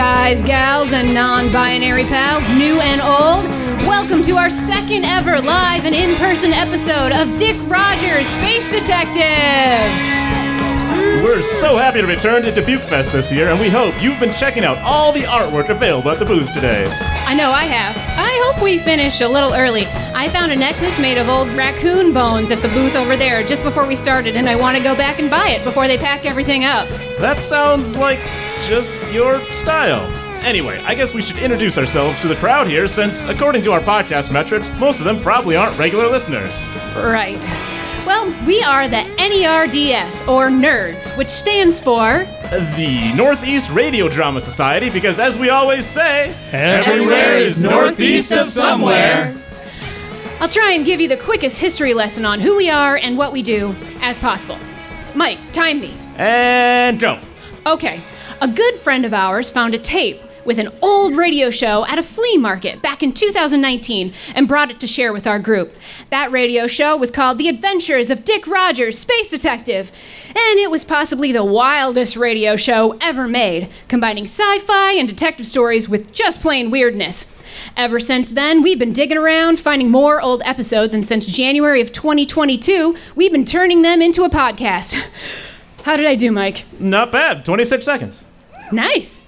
guys, gals, and non binary pals, new and old. Welcome to our second ever live and in person episode of Dick Rogers Space Detective. We're so happy to return to Dubuque Fest this year, and we hope you've been checking out all the artwork available at the booths today. I know I have. I hope we finish a little early. I found a necklace made of old raccoon bones at the booth over there just before we started, and I want to go back and buy it before they pack everything up. That sounds like just your style. Anyway, I guess we should introduce ourselves to the crowd here, since according to our podcast metrics, most of them probably aren't regular listeners. Right. Well, we are the NERDS, or NERDS, which stands for The Northeast Radio Drama Society, because as we always say, Everywhere is northeast of somewhere. I'll try and give you the quickest history lesson on who we are and what we do as possible. Mike, time me. And go. Okay, a good friend of ours found a tape with an old radio show at a flea market back in 2019 and brought it to share with our group. That radio show was called The Adventures of Dick Rogers, Space Detective, and it was possibly the wildest radio show ever made, combining sci fi and detective stories with just plain weirdness. Ever since then, we've been digging around, finding more old episodes, and since January of 2022, we've been turning them into a podcast. How did I do, Mike? Not bad. 26 seconds. Nice.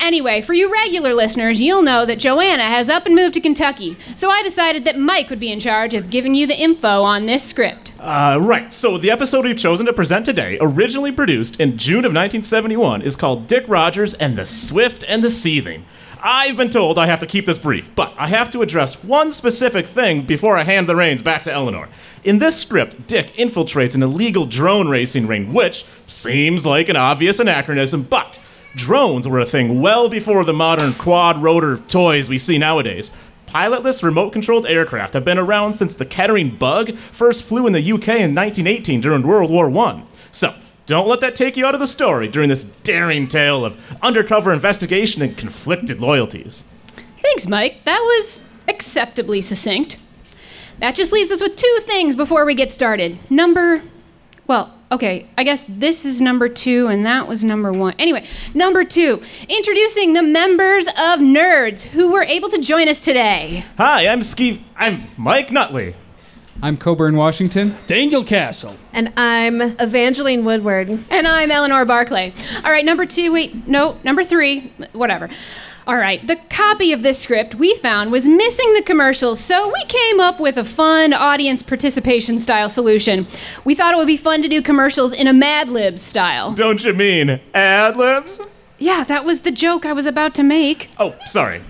Anyway, for you regular listeners, you'll know that Joanna has up and moved to Kentucky, so I decided that Mike would be in charge of giving you the info on this script. Uh, right, so the episode we've chosen to present today, originally produced in June of 1971, is called Dick Rogers and the Swift and the Seething. I've been told I have to keep this brief, but I have to address one specific thing before I hand the reins back to Eleanor. In this script, Dick infiltrates an illegal drone racing ring, which seems like an obvious anachronism, but drones were a thing well before the modern quad rotor toys we see nowadays. Pilotless remote controlled aircraft have been around since the Kettering Bug first flew in the UK in 1918 during World War I. So, don't let that take you out of the story during this daring tale of undercover investigation and conflicted loyalties. Thanks, Mike. That was acceptably succinct. That just leaves us with two things before we get started. Number. Well, okay, I guess this is number two and that was number one. Anyway, number two, introducing the members of Nerds who were able to join us today. Hi, I'm Skeeve. I'm Mike Nutley. I'm Coburn Washington. Daniel Castle. And I'm Evangeline Woodward. And I'm Eleanor Barclay. All right, number two, wait, no, number three, whatever. All right, the copy of this script we found was missing the commercials, so we came up with a fun audience participation style solution. We thought it would be fun to do commercials in a Mad Libs style. Don't you mean ad libs? Yeah, that was the joke I was about to make. Oh, sorry.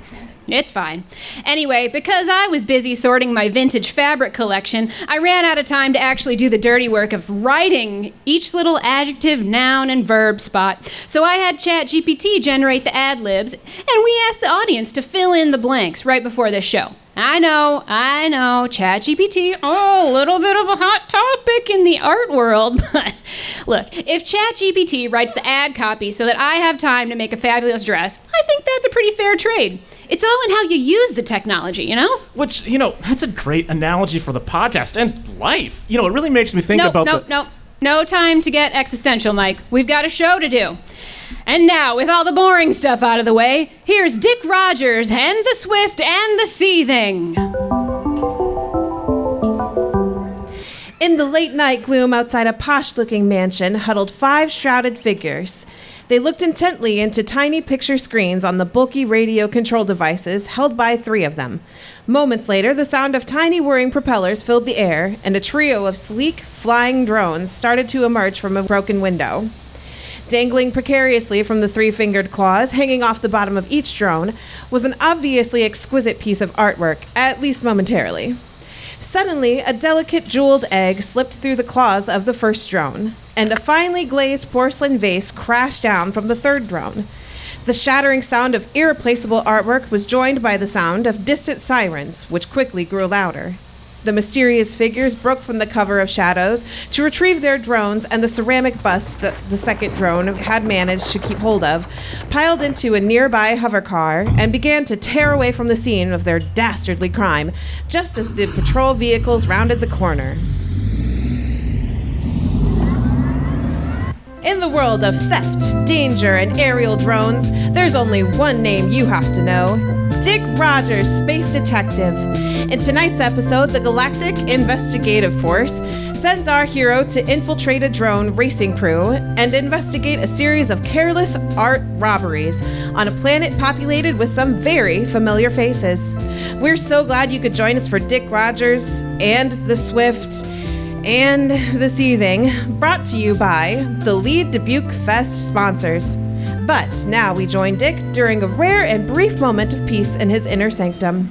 It's fine. Anyway, because I was busy sorting my vintage fabric collection, I ran out of time to actually do the dirty work of writing each little adjective, noun, and verb spot. So I had ChatGPT generate the ad libs, and we asked the audience to fill in the blanks right before this show. I know, I know, ChatGPT, oh, a little bit of a hot topic in the art world. But look, if ChatGPT writes the ad copy so that I have time to make a fabulous dress, I think that's a pretty fair trade. It's all in how you use the technology, you know? Which, you know, that's a great analogy for the podcast and life. You know, it really makes me think Nope, about nope, the. nope. No time to get existential, Mike. We've got a show to do. And now, with all the boring stuff out of the way, here's Dick Rogers and the Swift and the Seething. In the late night gloom outside a posh looking mansion huddled five shrouded figures. They looked intently into tiny picture screens on the bulky radio control devices held by three of them. Moments later, the sound of tiny whirring propellers filled the air, and a trio of sleek, flying drones started to emerge from a broken window. Dangling precariously from the three fingered claws hanging off the bottom of each drone was an obviously exquisite piece of artwork, at least momentarily. Suddenly, a delicate jeweled egg slipped through the claws of the first drone, and a finely glazed porcelain vase crashed down from the third drone. The shattering sound of irreplaceable artwork was joined by the sound of distant sirens, which quickly grew louder. The mysterious figures broke from the cover of shadows to retrieve their drones, and the ceramic bust that the second drone had managed to keep hold of piled into a nearby hover car and began to tear away from the scene of their dastardly crime just as the patrol vehicles rounded the corner. In the world of theft, danger, and aerial drones, there's only one name you have to know Dick Rogers, Space Detective. In tonight's episode, the Galactic Investigative Force sends our hero to infiltrate a drone racing crew and investigate a series of careless art robberies on a planet populated with some very familiar faces. We're so glad you could join us for Dick Rogers and the Swift and the Seething, brought to you by the Lead Dubuque Fest sponsors. But now we join Dick during a rare and brief moment of peace in his inner sanctum.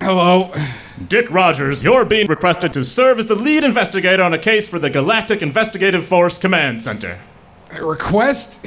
Hello. Dick Rogers, you're being requested to serve as the lead investigator on a case for the Galactic Investigative Force Command Center. A request?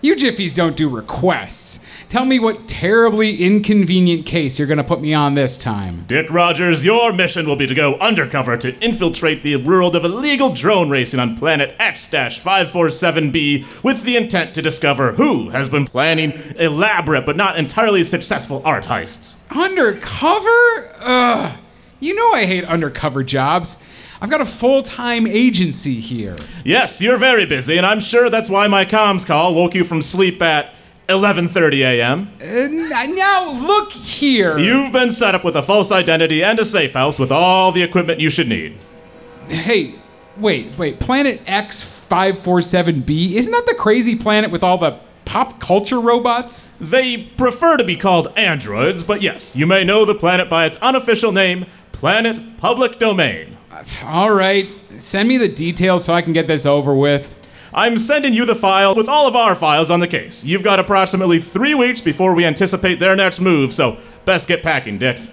You jiffies don't do requests. Tell me what terribly inconvenient case you're gonna put me on this time. Dick Rogers, your mission will be to go undercover to infiltrate the world of illegal drone racing on planet X 547b with the intent to discover who has been planning elaborate but not entirely successful art heists. Undercover? Ugh. You know I hate undercover jobs. I've got a full time agency here. Yes, you're very busy, and I'm sure that's why my comms call woke you from sleep at 11:30 a.m. Uh, now, look here. You've been set up with a false identity and a safe house with all the equipment you should need. Hey, wait, wait. Planet X547b? Isn't that the crazy planet with all the pop culture robots? They prefer to be called androids, but yes, you may know the planet by its unofficial name, Planet Public Domain. All right. Send me the details so I can get this over with. I'm sending you the file with all of our files on the case. You've got approximately three weeks before we anticipate their next move, so best get packing, Dick.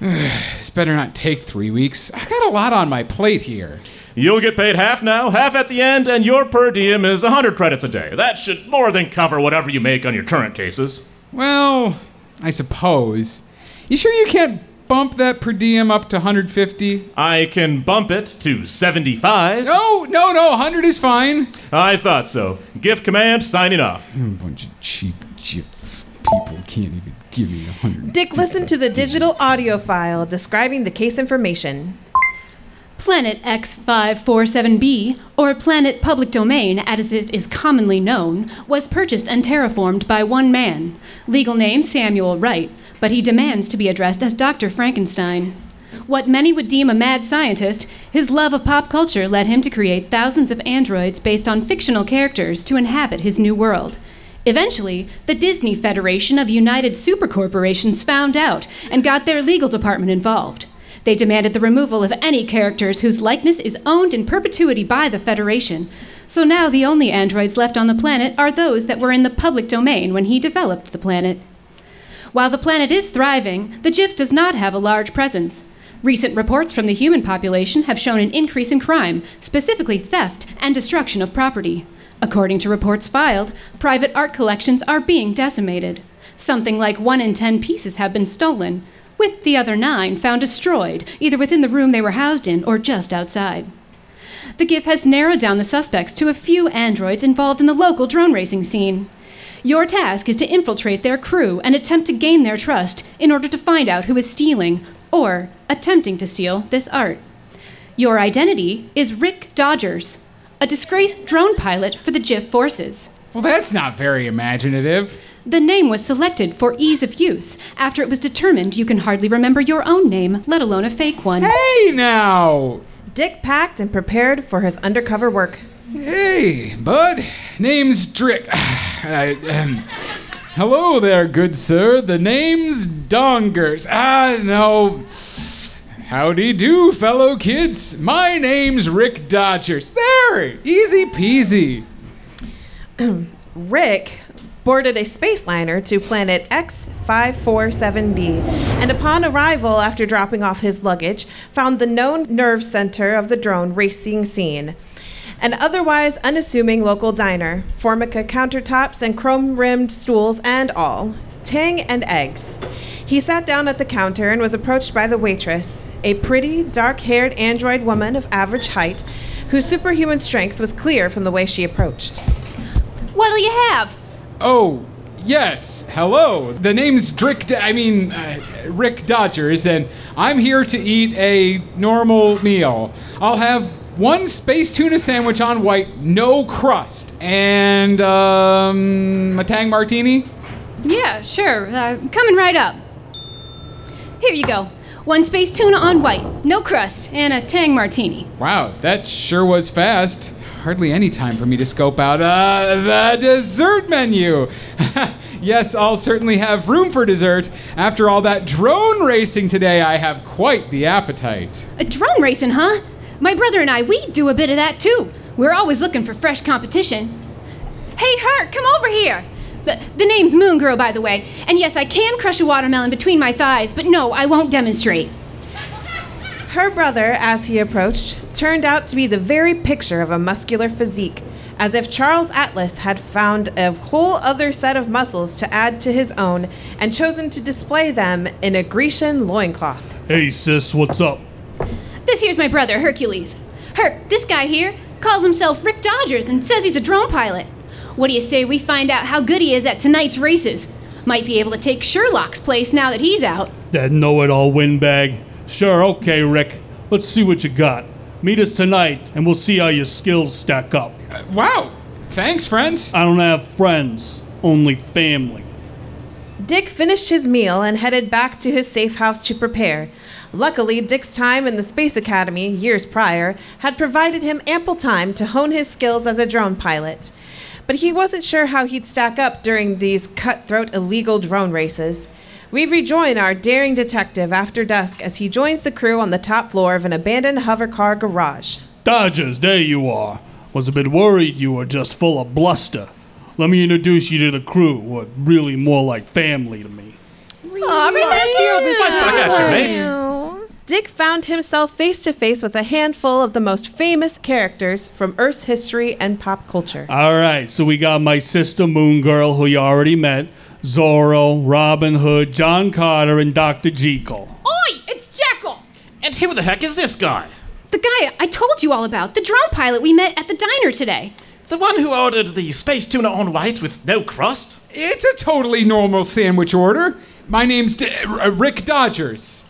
This better not take three weeks. I got a lot on my plate here. You'll get paid half now, half at the end, and your per diem is 100 credits a day. That should more than cover whatever you make on your current cases. Well, I suppose. You sure you can't bump that per diem up to 150? I can bump it to 75. No, no, no. 100 is fine. I thought so. GIF command signing off. A bunch of cheap, cheap people can't even give me 100. Dick listened to the digital audio file describing the case information. Planet X547b, or Planet Public Domain as it is commonly known, was purchased and terraformed by one man. Legal name Samuel Wright, but he demands to be addressed as Dr. Frankenstein. What many would deem a mad scientist, his love of pop culture led him to create thousands of androids based on fictional characters to inhabit his new world. Eventually, the Disney Federation of United Supercorporations found out and got their legal department involved. They demanded the removal of any characters whose likeness is owned in perpetuity by the Federation. So now the only androids left on the planet are those that were in the public domain when he developed the planet. While the planet is thriving, the GIF does not have a large presence. Recent reports from the human population have shown an increase in crime, specifically theft and destruction of property. According to reports filed, private art collections are being decimated. Something like one in ten pieces have been stolen, with the other nine found destroyed, either within the room they were housed in or just outside. The GIF has narrowed down the suspects to a few androids involved in the local drone racing scene. Your task is to infiltrate their crew and attempt to gain their trust in order to find out who is stealing or attempting to steal this art. Your identity is Rick Dodgers, a disgraced drone pilot for the GIF forces. Well, that's not very imaginative. The name was selected for ease of use after it was determined you can hardly remember your own name, let alone a fake one. Hey, now! Dick packed and prepared for his undercover work. Hey, bud. Name's Drick. I, um, hello there, good sir. The name's Dongers. Ah, no. Howdy do, fellow kids. My name's Rick Dodgers. There! Easy peasy. Rick boarded a space liner to planet X547b, and upon arrival, after dropping off his luggage, found the known nerve center of the drone racing scene. An otherwise unassuming local diner, Formica countertops and chrome rimmed stools and all, tang and eggs. He sat down at the counter and was approached by the waitress, a pretty, dark haired android woman of average height, whose superhuman strength was clear from the way she approached. What'll you have? Oh, yes, hello. The name's Drick, I mean, uh, Rick Dodgers, and I'm here to eat a normal meal. I'll have one space tuna sandwich on white, no crust, and um, a Tang Martini. Yeah, sure. Uh, coming right up. Here you go. One space tuna on white, no crust, and a Tang martini. Wow, that sure was fast. Hardly any time for me to scope out uh, the dessert menu. yes, I'll certainly have room for dessert. After all that drone racing today, I have quite the appetite. A drone racing, huh? My brother and I, we do a bit of that too. We're always looking for fresh competition. Hey, Herc, come over here. The, the name's Moon Girl, by the way. And yes, I can crush a watermelon between my thighs, but no, I won't demonstrate. Her brother, as he approached, turned out to be the very picture of a muscular physique, as if Charles Atlas had found a whole other set of muscles to add to his own and chosen to display them in a Grecian loincloth. Hey, sis, what's up? This here's my brother, Hercules. Herc, this guy here calls himself Rick Dodgers and says he's a drone pilot. What do you say we find out how good he is at tonight's races? Might be able to take Sherlock's place now that he's out. That know it all windbag. Sure, okay, Rick. Let's see what you got. Meet us tonight, and we'll see how your skills stack up. Uh, wow, thanks, friend. I don't have friends, only family. Dick finished his meal and headed back to his safe house to prepare. Luckily, Dick's time in the Space Academy, years prior, had provided him ample time to hone his skills as a drone pilot. But he wasn't sure how he'd stack up during these cutthroat illegal drone races. We rejoin our daring detective after dusk as he joins the crew on the top floor of an abandoned hovercar garage. Dodgers, there you are. Was a bit worried you were just full of bluster. Let me introduce you to the crew, what really more like family to me. I got you, mate. Dick found himself face to face with a handful of the most famous characters from Earth's history and pop culture. All right, so we got my sister Moon Girl, who you already met, Zorro, Robin Hood, John Carter, and Dr. Jekyll. Oi, it's Jekyll! And who the heck is this guy? The guy I told you all about, the drone pilot we met at the diner today. The one who ordered the space tuna on white with no crust? It's a totally normal sandwich order. My name's D- Rick Dodgers.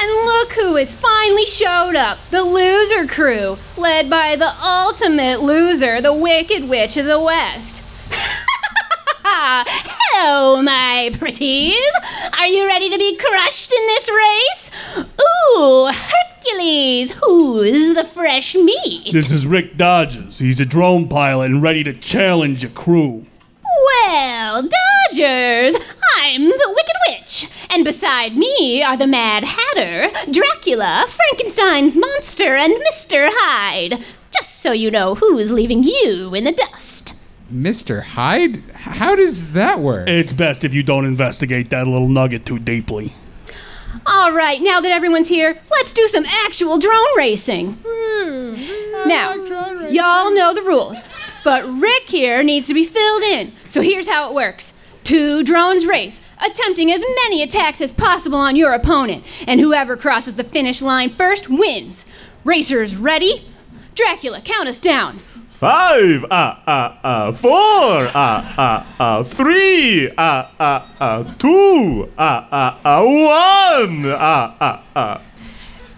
And look who has finally showed up the loser crew, led by the ultimate loser, the Wicked Witch of the West. Hello, my pretties. Are you ready to be crushed in this race? Ooh, Hercules, who's the fresh meat? This is Rick Dodgers. He's a drone pilot and ready to challenge your crew. Well, Dodgers, I'm the Wicked Witch, and beside me are the Mad Hatter, Dracula, Frankenstein's monster, and Mr. Hyde. Just so you know who's leaving you in the dust. Mr. Hyde? How does that work? It's best if you don't investigate that little nugget too deeply. All right, now that everyone's here, let's do some actual drone racing. Now, y'all know the rules, but Rick here needs to be filled in. So here's how it works two drones race, attempting as many attacks as possible on your opponent, and whoever crosses the finish line first wins. Racers ready? Dracula, count us down. Five, uh, uh, uh, four, uh, uh, uh, three, uh, uh, uh, two, uh, uh, uh, one, uh, uh, uh.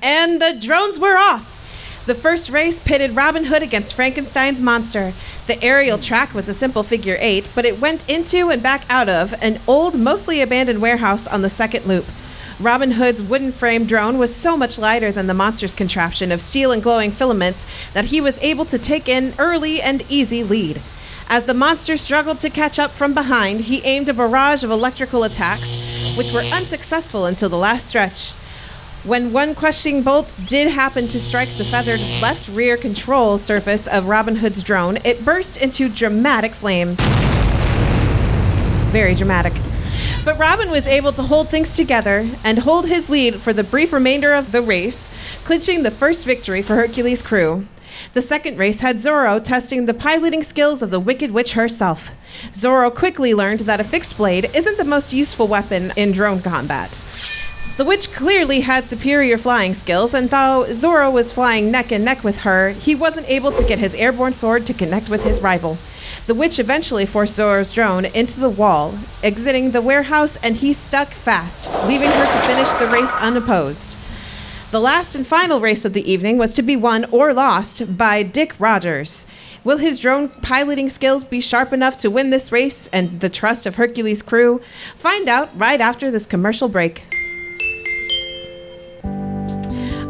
And the drones were off. The first race pitted Robin Hood against Frankenstein's monster. The aerial track was a simple figure eight, but it went into and back out of an old, mostly abandoned warehouse on the second loop. Robin Hood's wooden frame drone was so much lighter than the monster's contraption of steel and glowing filaments that he was able to take an early and easy lead. As the monster struggled to catch up from behind, he aimed a barrage of electrical attacks, which were unsuccessful until the last stretch. When one crushing bolt did happen to strike the feathered left rear control surface of Robin Hood's drone, it burst into dramatic flames. Very dramatic. But Robin was able to hold things together and hold his lead for the brief remainder of the race, clinching the first victory for Hercules' crew. The second race had Zorro testing the piloting skills of the Wicked Witch herself. Zorro quickly learned that a fixed blade isn't the most useful weapon in drone combat. The witch clearly had superior flying skills, and though Zorro was flying neck and neck with her, he wasn't able to get his airborne sword to connect with his rival. The witch eventually forced Zorro's drone into the wall, exiting the warehouse, and he stuck fast, leaving her to finish the race unopposed. The last and final race of the evening was to be won or lost by Dick Rogers. Will his drone piloting skills be sharp enough to win this race and the trust of Hercules' crew? Find out right after this commercial break.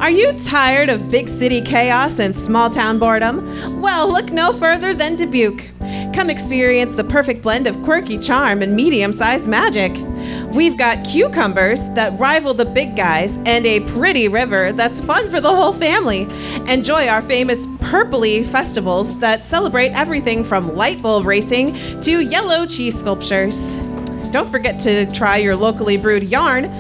Are you tired of big city chaos and small town boredom? Well, look no further than Dubuque. Come experience the perfect blend of quirky charm and medium sized magic. We've got cucumbers that rival the big guys and a pretty river that's fun for the whole family. Enjoy our famous purpley festivals that celebrate everything from light bulb racing to yellow cheese sculptures. Don't forget to try your locally brewed yarn.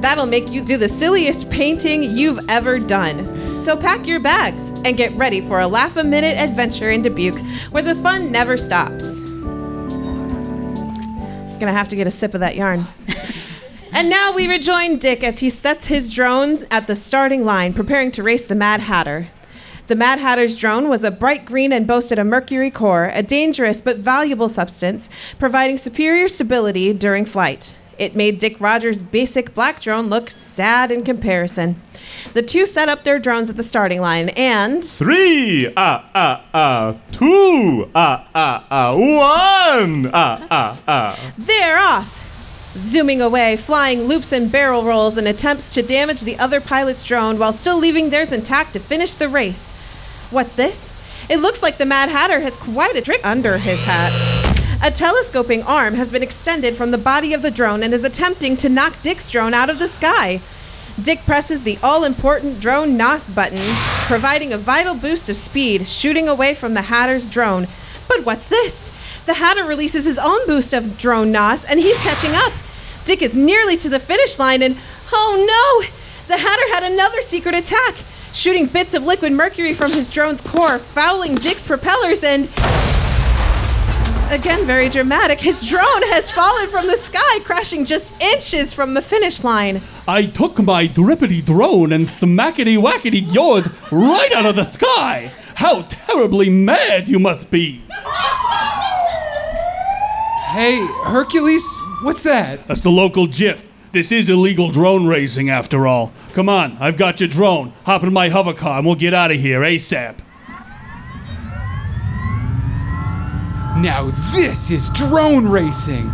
That'll make you do the silliest painting you've ever done. So pack your bags and get ready for a laugh a minute adventure in Dubuque where the fun never stops. Gonna have to get a sip of that yarn. and now we rejoin Dick as he sets his drone at the starting line, preparing to race the Mad Hatter. The Mad Hatter's drone was a bright green and boasted a mercury core, a dangerous but valuable substance, providing superior stability during flight. It made Dick Rogers' basic black drone look sad in comparison. The two set up their drones at the starting line and. Three, ah, ah, ah. Two, ah, ah, ah. One, ah, ah, ah. They're off! Zooming away, flying loops and barrel rolls in attempts to damage the other pilot's drone while still leaving theirs intact to finish the race. What's this? It looks like the Mad Hatter has quite a trick under his hat. A telescoping arm has been extended from the body of the drone and is attempting to knock Dick's drone out of the sky. Dick presses the all important drone NOS button, providing a vital boost of speed, shooting away from the Hatter's drone. But what's this? The Hatter releases his own boost of drone NOS and he's catching up. Dick is nearly to the finish line and oh no! The Hatter had another secret attack, shooting bits of liquid mercury from his drone's core, fouling Dick's propellers and again very dramatic. His drone has fallen from the sky, crashing just inches from the finish line. I took my drippity drone and smackety wackety yored right out of the sky. How terribly mad you must be. Hey, Hercules, what's that? That's the local GIF. This is illegal drone racing after all. Come on, I've got your drone. Hop in my hover car and we'll get out of here ASAP. Now this is drone racing.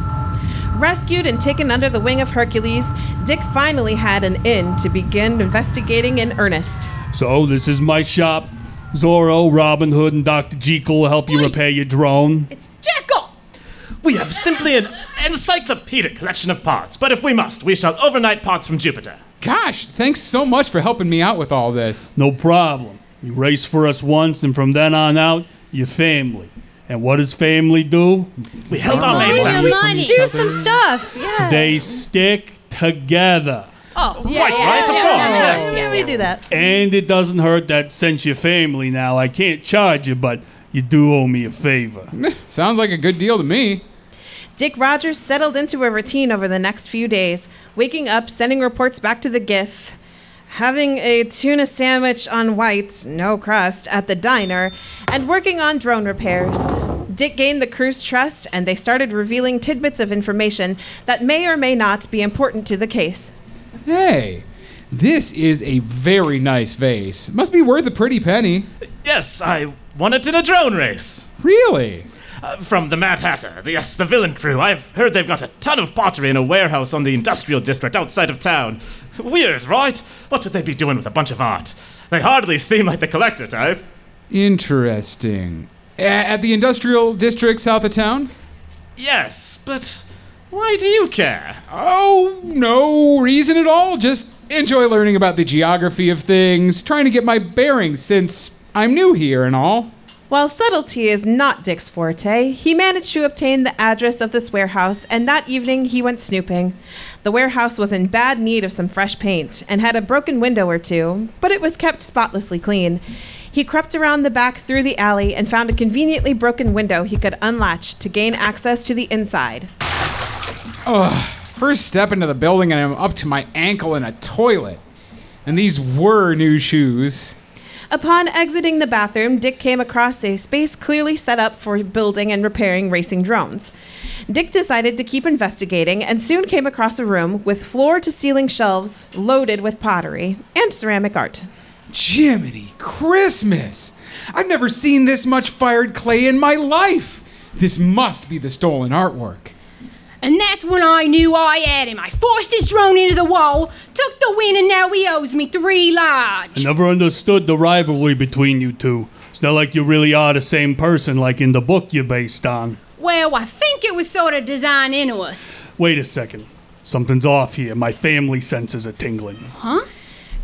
Rescued and taken under the wing of Hercules, Dick finally had an in to begin investigating in earnest. So, this is my shop. Zorro, Robin Hood, and Dr. Jekyll will help you repair your drone. It's Jekyll! We have simply an encyclopedic collection of parts, but if we must, we shall overnight parts from Jupiter. Gosh, thanks so much for helping me out with all this. No problem. You race for us once, and from then on out, you're family. And what does family do? We help our Money, mates out. money. Do some stuff. Yeah. They stick together. Oh, yeah, Quite yeah, right, yeah, of yeah, course. yeah, Yeah, yeah, yeah, we do that. And it doesn't hurt that since you're family now, I can't charge you, but you do owe me a favor. Sounds like a good deal to me. Dick Rogers settled into a routine over the next few days, waking up, sending reports back to the GIF, having a tuna sandwich on white, no crust, at the diner, and working on drone repairs. Dick gained the crew's trust, and they started revealing tidbits of information that may or may not be important to the case. Hey, this is a very nice vase. Must be worth a pretty penny. Yes, I won it in a drone race. Really? Uh, from the Mad Hatter, the, yes, the villain crew. I've heard they've got a ton of pottery in a warehouse on the industrial district outside of town. Weird, right? What would they be doing with a bunch of art? They hardly seem like the collector type. Interesting. A- at the industrial district south of town? Yes, but why do you care? Oh, no reason at all. Just enjoy learning about the geography of things, trying to get my bearings since I'm new here and all. While subtlety is not Dick's forte, he managed to obtain the address of this warehouse, and that evening he went snooping. The warehouse was in bad need of some fresh paint and had a broken window or two, but it was kept spotlessly clean. He crept around the back through the alley and found a conveniently broken window he could unlatch to gain access to the inside. First step into the building and I'm up to my ankle in a toilet. And these were new shoes. Upon exiting the bathroom, Dick came across a space clearly set up for building and repairing racing drones. Dick decided to keep investigating and soon came across a room with floor to ceiling shelves loaded with pottery and ceramic art. Jiminy Christmas! I've never seen this much fired clay in my life! This must be the stolen artwork. And that's when I knew I had him. I forced his drone into the wall, took the win, and now he owes me three large. I never understood the rivalry between you two. It's not like you really are the same person like in the book you're based on. Well, I think it was sort of designed into us. Wait a second. Something's off here. My family senses are tingling. Huh?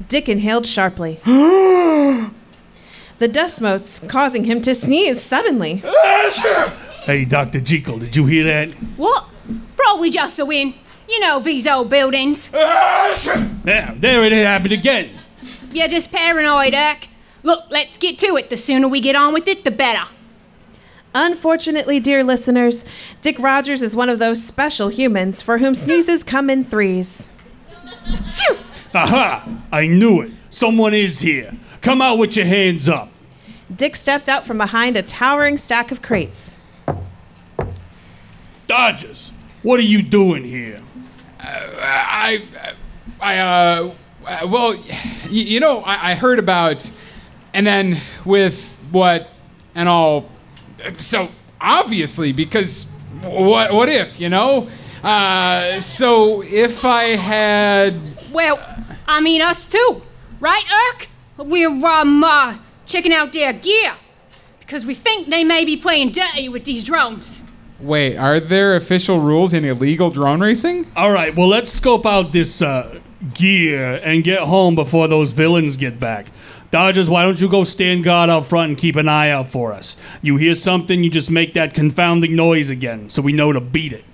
Dick inhaled sharply. the dust motes causing him to sneeze suddenly. Hey, Dr. Jekyll, did you hear that? What? Probably just the wind. You know these old buildings. Yeah, there it happened again. You're just paranoid, Erk. Look, let's get to it. The sooner we get on with it, the better. Unfortunately, dear listeners, Dick Rogers is one of those special humans for whom sneezes come in threes. Phew! Aha! I knew it. Someone is here. Come out with your hands up. Dick stepped out from behind a towering stack of crates. Dodgers, what are you doing here? I, I, uh, uh, well, y- you know, I, I heard about, and then with what and all, so obviously because what what if you know? Uh, so if I had, Well, I mean us too, right, Erk? We're um uh, checking out their gear because we think they may be playing dirty with these drones. Wait, are there official rules in illegal drone racing? All right, well, let's scope out this uh, gear and get home before those villains get back. Dodgers, why don't you go stand guard out front and keep an eye out for us? You hear something, you just make that confounding noise again so we know to beat it.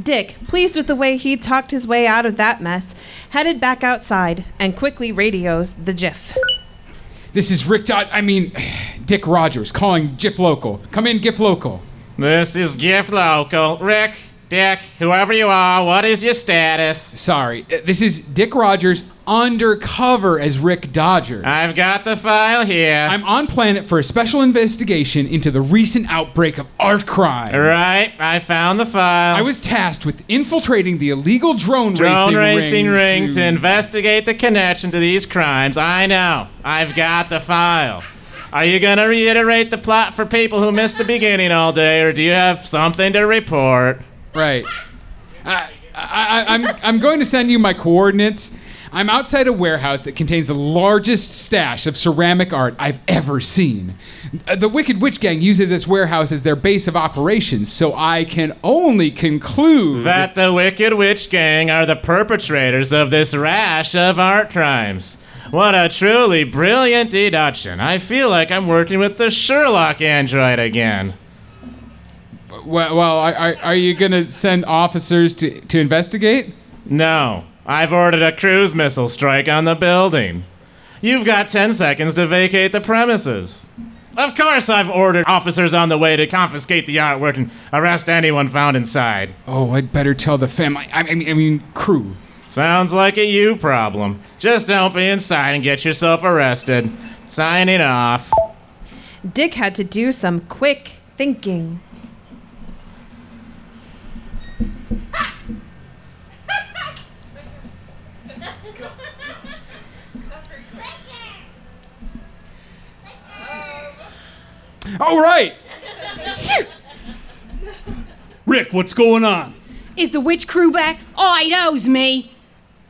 Dick, pleased with the way he talked his way out of that mess, headed back outside and quickly radios the GIF. This is Rick Dod. I mean, Dick Rogers calling GIF Local. Come in, GIF Local. This is GIF Local. Rick, Dick, whoever you are, what is your status? Sorry, uh, this is Dick Rogers undercover as Rick Dodgers. I've got the file here. I'm on planet for a special investigation into the recent outbreak of art crime. right, I found the file. I was tasked with infiltrating the illegal drone, drone racing, ring to investigate the connection to these crimes. I know. I've got the file. Are you gonna reiterate the plot for people who missed the beginning all day, or do you have something to report? Right. I, I, I'm, I'm going to send you my coordinates. I'm outside a warehouse that contains the largest stash of ceramic art I've ever seen. Uh, The Wicked Witch Gang uses this warehouse as their base of operations, so I can only conclude That the Wicked Witch Gang are the perpetrators of this rash of art crimes. What a truly brilliant deduction. I feel like I'm working with the Sherlock android again. Well, well are, are, are you going to send officers to, to investigate? No, I've ordered a cruise missile strike on the building. You've got 10 seconds to vacate the premises. Of course, I've ordered officers on the way to confiscate the artwork and arrest anyone found inside. Oh, I'd better tell the family. I mean, I mean, crew. Sounds like a you problem. Just don't be inside and get yourself arrested. Signing off. Dick had to do some quick thinking. All right. Rick, what's going on? Is the witch crew back? Oh, it owes me.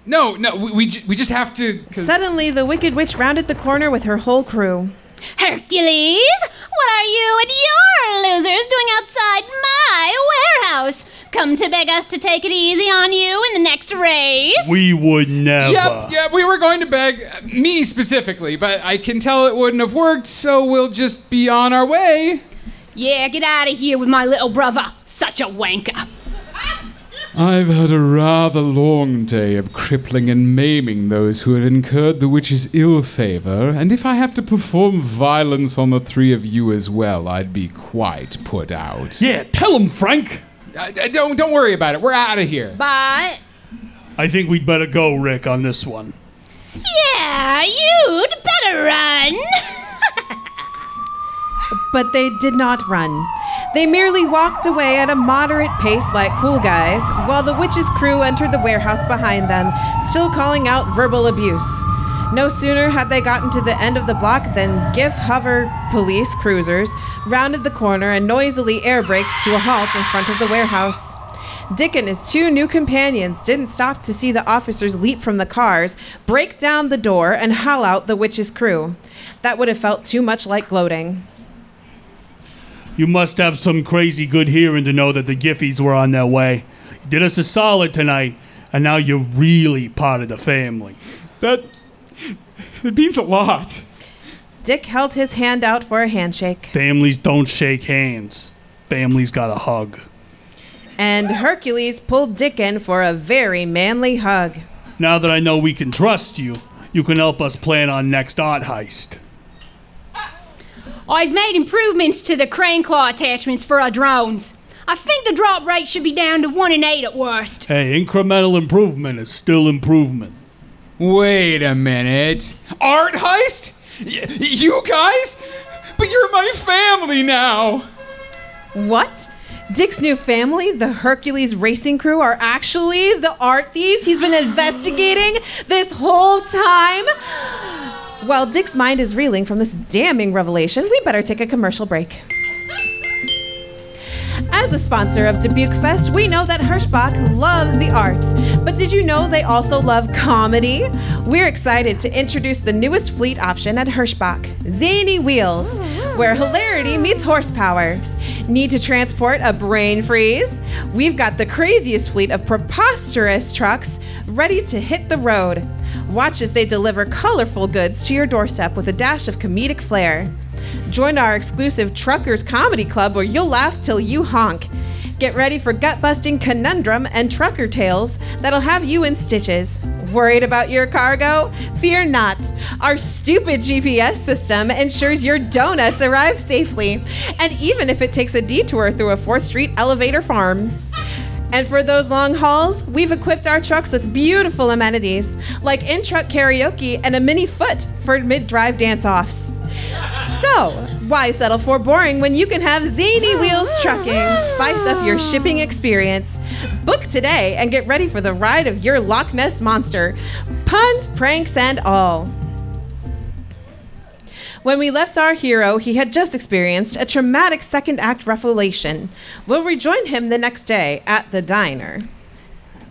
No, no, we, we, ju- we just have to. 'cause- Suddenly, the Wicked Witch rounded the corner with her whole crew. Hercules, what are you and your losers doing outside my warehouse? Come to beg us to take it easy on you in the next race? We would never. Yep, yeah, we were going to beg, uh, me specifically, but I can tell it wouldn't have worked, so we'll just be on our way. Yeah, get out of here with my little brother. Such a wanker. I've had a rather long day of crippling and maiming those who have incurred the witch's ill favor, and if I have to perform violence on the three of you as well, I'd be quite put out. Yeah, tell him, Frank. Uh, uh, don't, don't worry about it. We're out of here. But, I think we'd better go, Rick, on this one. yeah, you'd gotta run! But they did not run. They merely walked away at a moderate pace like cool guys, while the witch's crew entered the warehouse behind them, still calling out verbal abuse. No sooner had they gotten to the end of the block than GIF hover police cruisers rounded the corner and noisily air braked to a halt in front of the warehouse. Dick and his two new companions didn't stop to see the officers leap from the cars, break down the door, and haul out the witch's crew. That would have felt too much like gloating. You must have some crazy good hearing to know that the Giffies were on their way. You did us a solid tonight, and now you're really part of the family. That. It means a lot. Dick held his hand out for a handshake, Families don't shake hands. Families got a hug. and Hercules pulled Dick in for a very manly hug. Now that I know we can trust you, you can help us plan our next art heist. I've made improvements to the crane claw attachments for our drones. I think the drop rate should be down to 1 in 8 at worst. Hey, incremental improvement is still improvement. Wait a minute. Art heist? Y- you guys? But you're my family now. What? Dick's new family, the Hercules racing crew, are actually the art thieves he's been investigating this whole time? While Dick's mind is reeling from this damning revelation, we better take a commercial break. As a sponsor of Dubuque Fest, we know that Hirschbach loves the arts. But did you know they also love comedy? We're excited to introduce the newest fleet option at Hirschbach Zany Wheels, where hilarity meets horsepower. Need to transport a brain freeze? We've got the craziest fleet of preposterous trucks ready to hit the road. Watch as they deliver colorful goods to your doorstep with a dash of comedic flair. Join our exclusive Truckers Comedy Club where you'll laugh till you honk. Get ready for gut busting conundrum and trucker tales that'll have you in stitches. Worried about your cargo? Fear not. Our stupid GPS system ensures your donuts arrive safely, and even if it takes a detour through a 4th Street elevator farm. And for those long hauls, we've equipped our trucks with beautiful amenities like in truck karaoke and a mini foot for mid drive dance offs. So, why settle for boring when you can have Zany Wheels Trucking spice up your shipping experience? Book today and get ready for the ride of your Loch Ness monster. Puns, pranks, and all. When we left our hero, he had just experienced a traumatic second act revelation. We'll rejoin him the next day at the diner.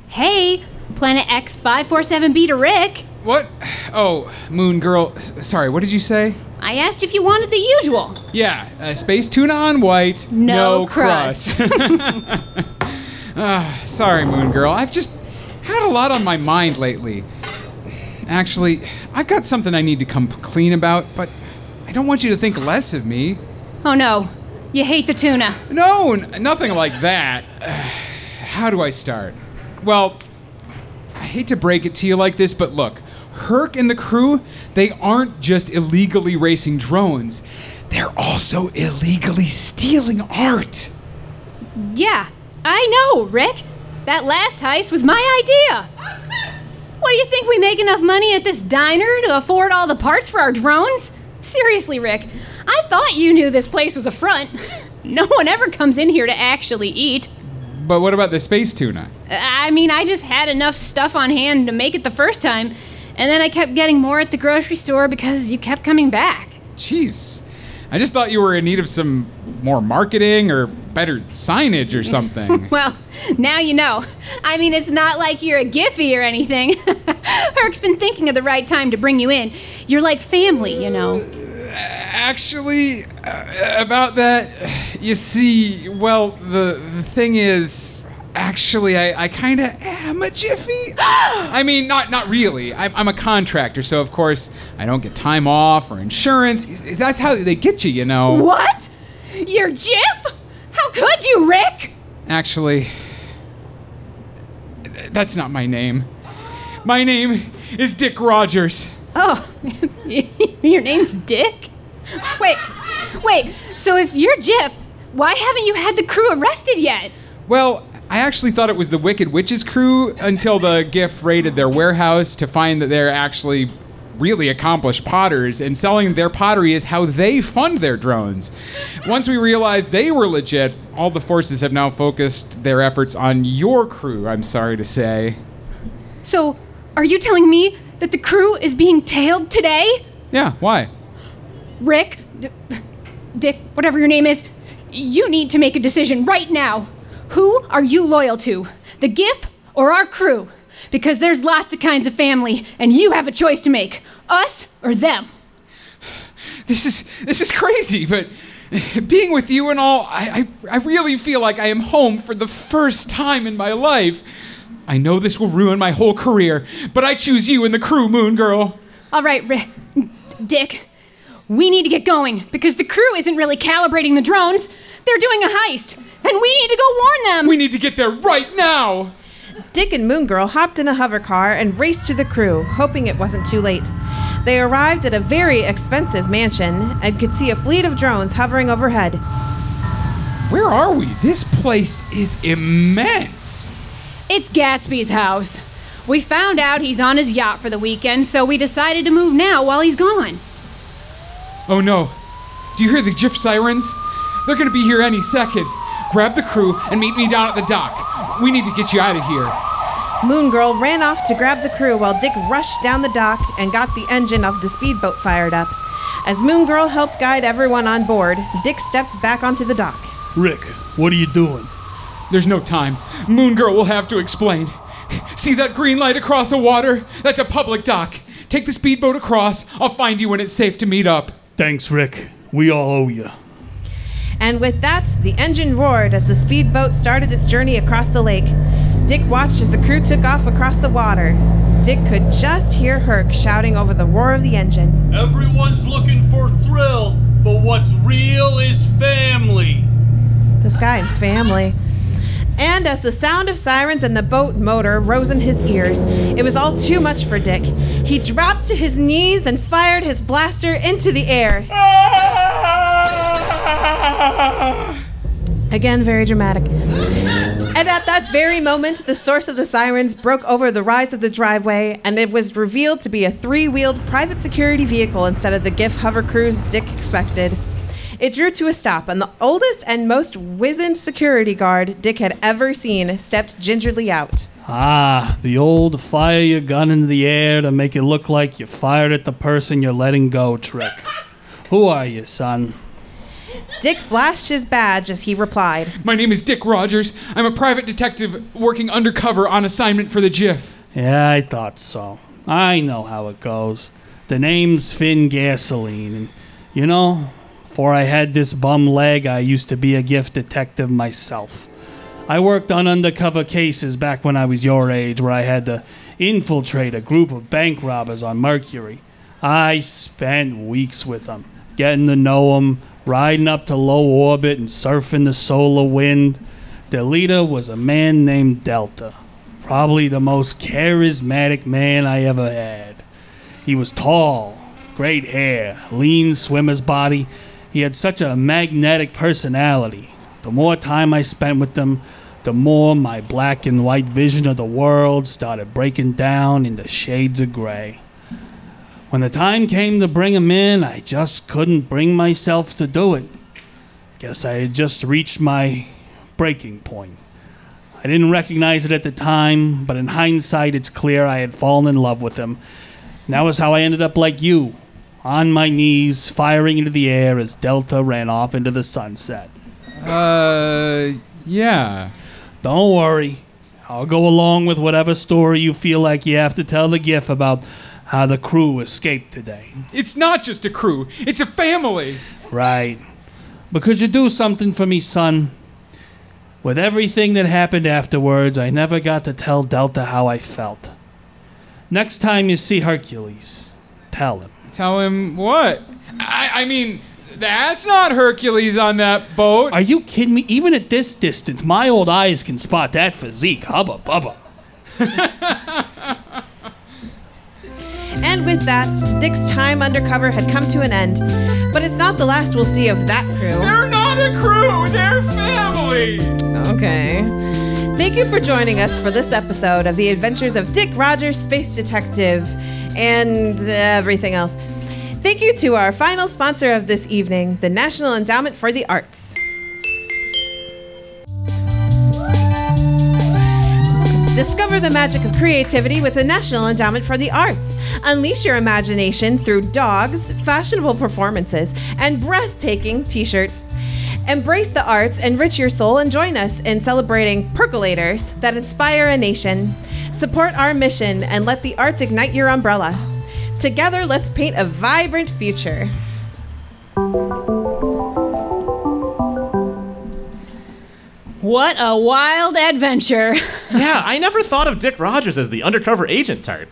Hey, Planet X547B to Rick. What? Oh, Moon Girl. Sorry, what did you say? I asked if you wanted the usual. Yeah, uh, space tuna on white, No crust. Ah, sorry, Moon Girl. I've just had a lot on my mind lately. Actually, I've got something I need to come clean about, but I don't want you to think less of me. Oh no, you hate the tuna. No, n- nothing like that. How do I start? Well, I hate to break it to you like this, but look, Herc and the crew, they aren't just illegally racing drones. They're also illegally stealing art. Yeah, I know, Rick. That last heist was my idea. What do you think we make enough money at this diner to afford all the parts for our drones? Seriously, Rick, I thought you knew this place was a front. No one ever comes in here to actually eat. But what about the space tuna? Uh, I mean, I just had enough stuff on hand to make it the first time, and then I kept getting more at the grocery store because you kept coming back. Jeez. I just thought you were in need of some more marketing or better signage or something. Well, now you know. I mean, it's not like you're a Giffy or anything. Herc's been thinking of the right time to bring you in. You're like family, you know. Actually, uh, about that, you see, well, the, the thing is, actually, I, I kind of am a jiffy. I mean, not not really. I'm, I'm a contractor, so of course I don't get time off or insurance. That's how they get you, you know. What? You're Jiff? How could you, Rick? Actually, that's not my name. My name is Dick Rogers. Oh, your name's Dick? Wait, wait, so if you're Jiff, why haven't you had the crew arrested yet? Well, I actually thought it was the Wicked Witches crew until the GIF raided their warehouse to find that they're actually really accomplished potters, and selling their pottery is how they fund their drones. Once we realized they were legit, all the forces have now focused their efforts on your crew, I'm sorry to say. So, are you telling me that the crew is being tailed today? Yeah, why? Rick, Dick, whatever your name is, you need to make a decision right now. Who are you loyal to? The GIF or our crew? Because there's lots of kinds of family, and you have a choice to make us or them. This is this is crazy, but being with you and all, I, I, I really feel like I am home for the first time in my life. I know this will ruin my whole career, but I choose you and the crew, Moon Girl. All right, Ri- Dick, we need to get going because the crew isn't really calibrating the drones. They're doing a heist, and we need to go warn them. We need to get there right now. Dick and Moon Girl hopped in a hover car and raced to the crew, hoping it wasn't too late. They arrived at a very expensive mansion and could see a fleet of drones hovering overhead. Where are we? This place is immense. It's Gatsby's house. We found out he's on his yacht for the weekend, so we decided to move now while he's gone. Oh no. Do you hear the GIF sirens? They're gonna be here any second. Grab the crew and meet me down at the dock. We need to get you out of here. Moon Girl ran off to grab the crew while Dick rushed down the dock and got the engine of the speedboat fired up. As Moon Girl helped guide everyone on board, Dick stepped back onto the dock. Rick, what are you doing? There's no time. Moon Girl will have to explain. See that green light across the water? That's a public dock. Take the speedboat across. I'll find you when it's safe to meet up. Thanks, Rick. We all owe you. And with that, the engine roared as the speedboat started its journey across the lake. Dick watched as the crew took off across the water. Dick could just hear Herc shouting over the roar of the engine. Everyone's looking for thrill, but what's real is family. This guy and family. And as the sound of sirens and the boat motor rose in his ears, it was all too much for Dick. He dropped to his knees and fired his blaster into the air. Again, very dramatic. And at that very moment, the source of the sirens broke over the rise of the driveway, and it was revealed to be a three wheeled private security vehicle instead of the GIF hover cruise Dick expected. It drew to a stop, and the oldest and most wizened security guard Dick had ever seen stepped gingerly out. Ah, the old fire your gun into the air to make it look like you fired at the person you're letting go trick. Who are you, son? Dick flashed his badge as he replied. My name is Dick Rogers. I'm a private detective working undercover on assignment for the GIF. Yeah, I thought so. I know how it goes. The name's Finn Gasoline, and you know, before I had this bum leg, I used to be a GIF detective myself. I worked on undercover cases back when I was your age, where I had to infiltrate a group of bank robbers on Mercury. I spent weeks with them, getting to know them, riding up to low orbit and surfing the solar wind. Their leader was a man named Delta, probably the most charismatic man I ever had. He was tall, great hair, lean swimmer's body. He had such a magnetic personality. The more time I spent with him, the more my black and white vision of the world started breaking down into shades of gray. When the time came to bring him in, I just couldn't bring myself to do it. Guess I had just reached my breaking point. I didn't recognize it at the time, but in hindsight, it's clear I had fallen in love with him. And that was how I ended up like you, on my knees, firing into the air as Delta ran off into the sunset. Uh, yeah. Don't worry. I'll go along with whatever story you feel like you have to tell the GIF about how the crew escaped today. It's not just a crew, it's a family. Right. But could you do something for me, son? With everything that happened afterwards, I never got to tell Delta how I felt. Next time you see Hercules, tell him. Tell him what? I, I mean, that's not Hercules on that boat. Are you kidding me? Even at this distance, my old eyes can spot that physique. Hubba bubba. And with that, Dick's time undercover had come to an end. But it's not the last we'll see of that crew. They're not a crew, they're family. Okay. Thank you for joining us for this episode of The Adventures of Dick Rogers, Space Detective. and everything else. Thank you to our final sponsor of this evening, the National Endowment for the Arts. Discover the magic of creativity with the National Endowment for the Arts. Unleash your imagination through dogs, fashionable performances, and breathtaking t shirts. Embrace the arts, enrich your soul, and join us in celebrating percolators that inspire a nation. Support our mission and let the arts ignite your umbrella. Together, let's paint a vibrant future. What a wild adventure. Yeah, I never thought of Dick Rogers as the undercover agent type.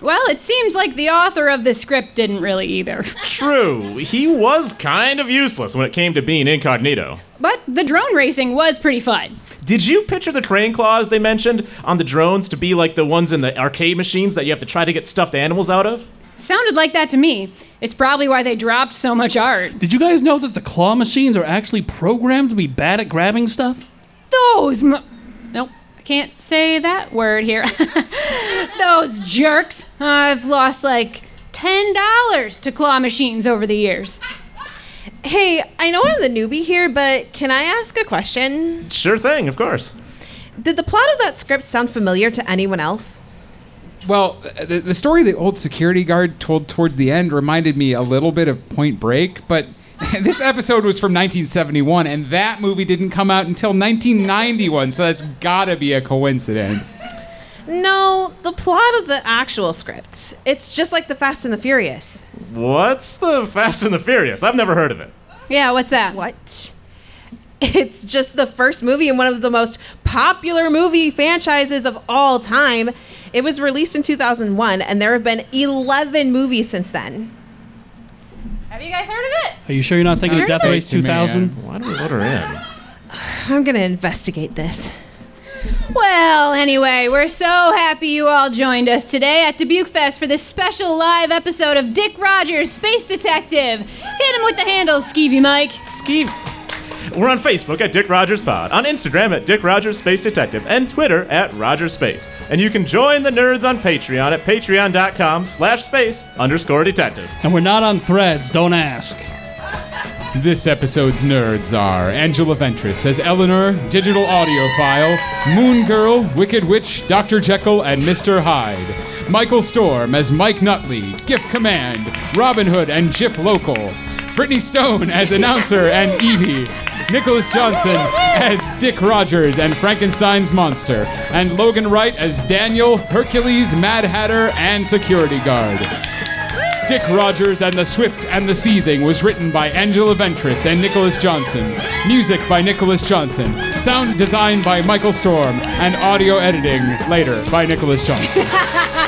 Well, it seems like the author of the script didn't really either. True, he was kind of useless when it came to being incognito. But the drone racing was pretty fun. Did you picture the crane claws they mentioned on the drones to be like the ones in the arcade machines that you have to try to get stuffed animals out of? Sounded like that to me. It's probably why they dropped so much art. Did you guys know that the claw machines are actually programmed to be bad at grabbing stuff? Those. M- nope, I can't say that word here. Those jerks. I've lost like $10 to claw machines over the years. Hey, I know I'm the newbie here, but can I ask a question? Sure thing, of course. Did the plot of that script sound familiar to anyone else? Well, the, the story the old security guard told towards the end reminded me a little bit of Point Break, but this episode was from 1971, and that movie didn't come out until 1991, so that's gotta be a coincidence. No, the plot of the actual script. It's just like the Fast and the Furious. What's the Fast and the Furious? I've never heard of it. Yeah, what's that? What? It's just the first movie in one of the most popular movie franchises of all time. It was released in 2001, and there have been 11 movies since then. Have you guys heard of it? Are you sure you're not thinking of Sounds Death fake Race 2000? Why do we let her in? I'm gonna investigate this. Well, anyway, we're so happy you all joined us today at Dubuque Fest for this special live episode of Dick Rogers, Space Detective. Hit him with the handles, Skeevy Mike. Skeeve. We're on Facebook at Dick Rogers Pod, on Instagram at Dick Rogers Space Detective, and Twitter at Rogers Space. And you can join the nerds on Patreon at patreon.com slash space underscore detective. And we're not on threads, don't ask. This episode's nerds are Angela Ventris as Eleanor, Digital Audiophile, Moon Girl, Wicked Witch, Dr. Jekyll, and Mr. Hyde. Michael Storm as Mike Nutley, GIF Command, Robin Hood, and GIF Local. Brittany Stone as announcer and Evie. Nicholas Johnson as Dick Rogers and Frankenstein's monster. And Logan Wright as Daniel, Hercules, Mad Hatter, and security guard. Dick Rogers and the Swift and the Seething was written by Angela Ventris and Nicholas Johnson. Music by Nicholas Johnson. Sound design by Michael Storm. And audio editing later by Nicholas Johnson.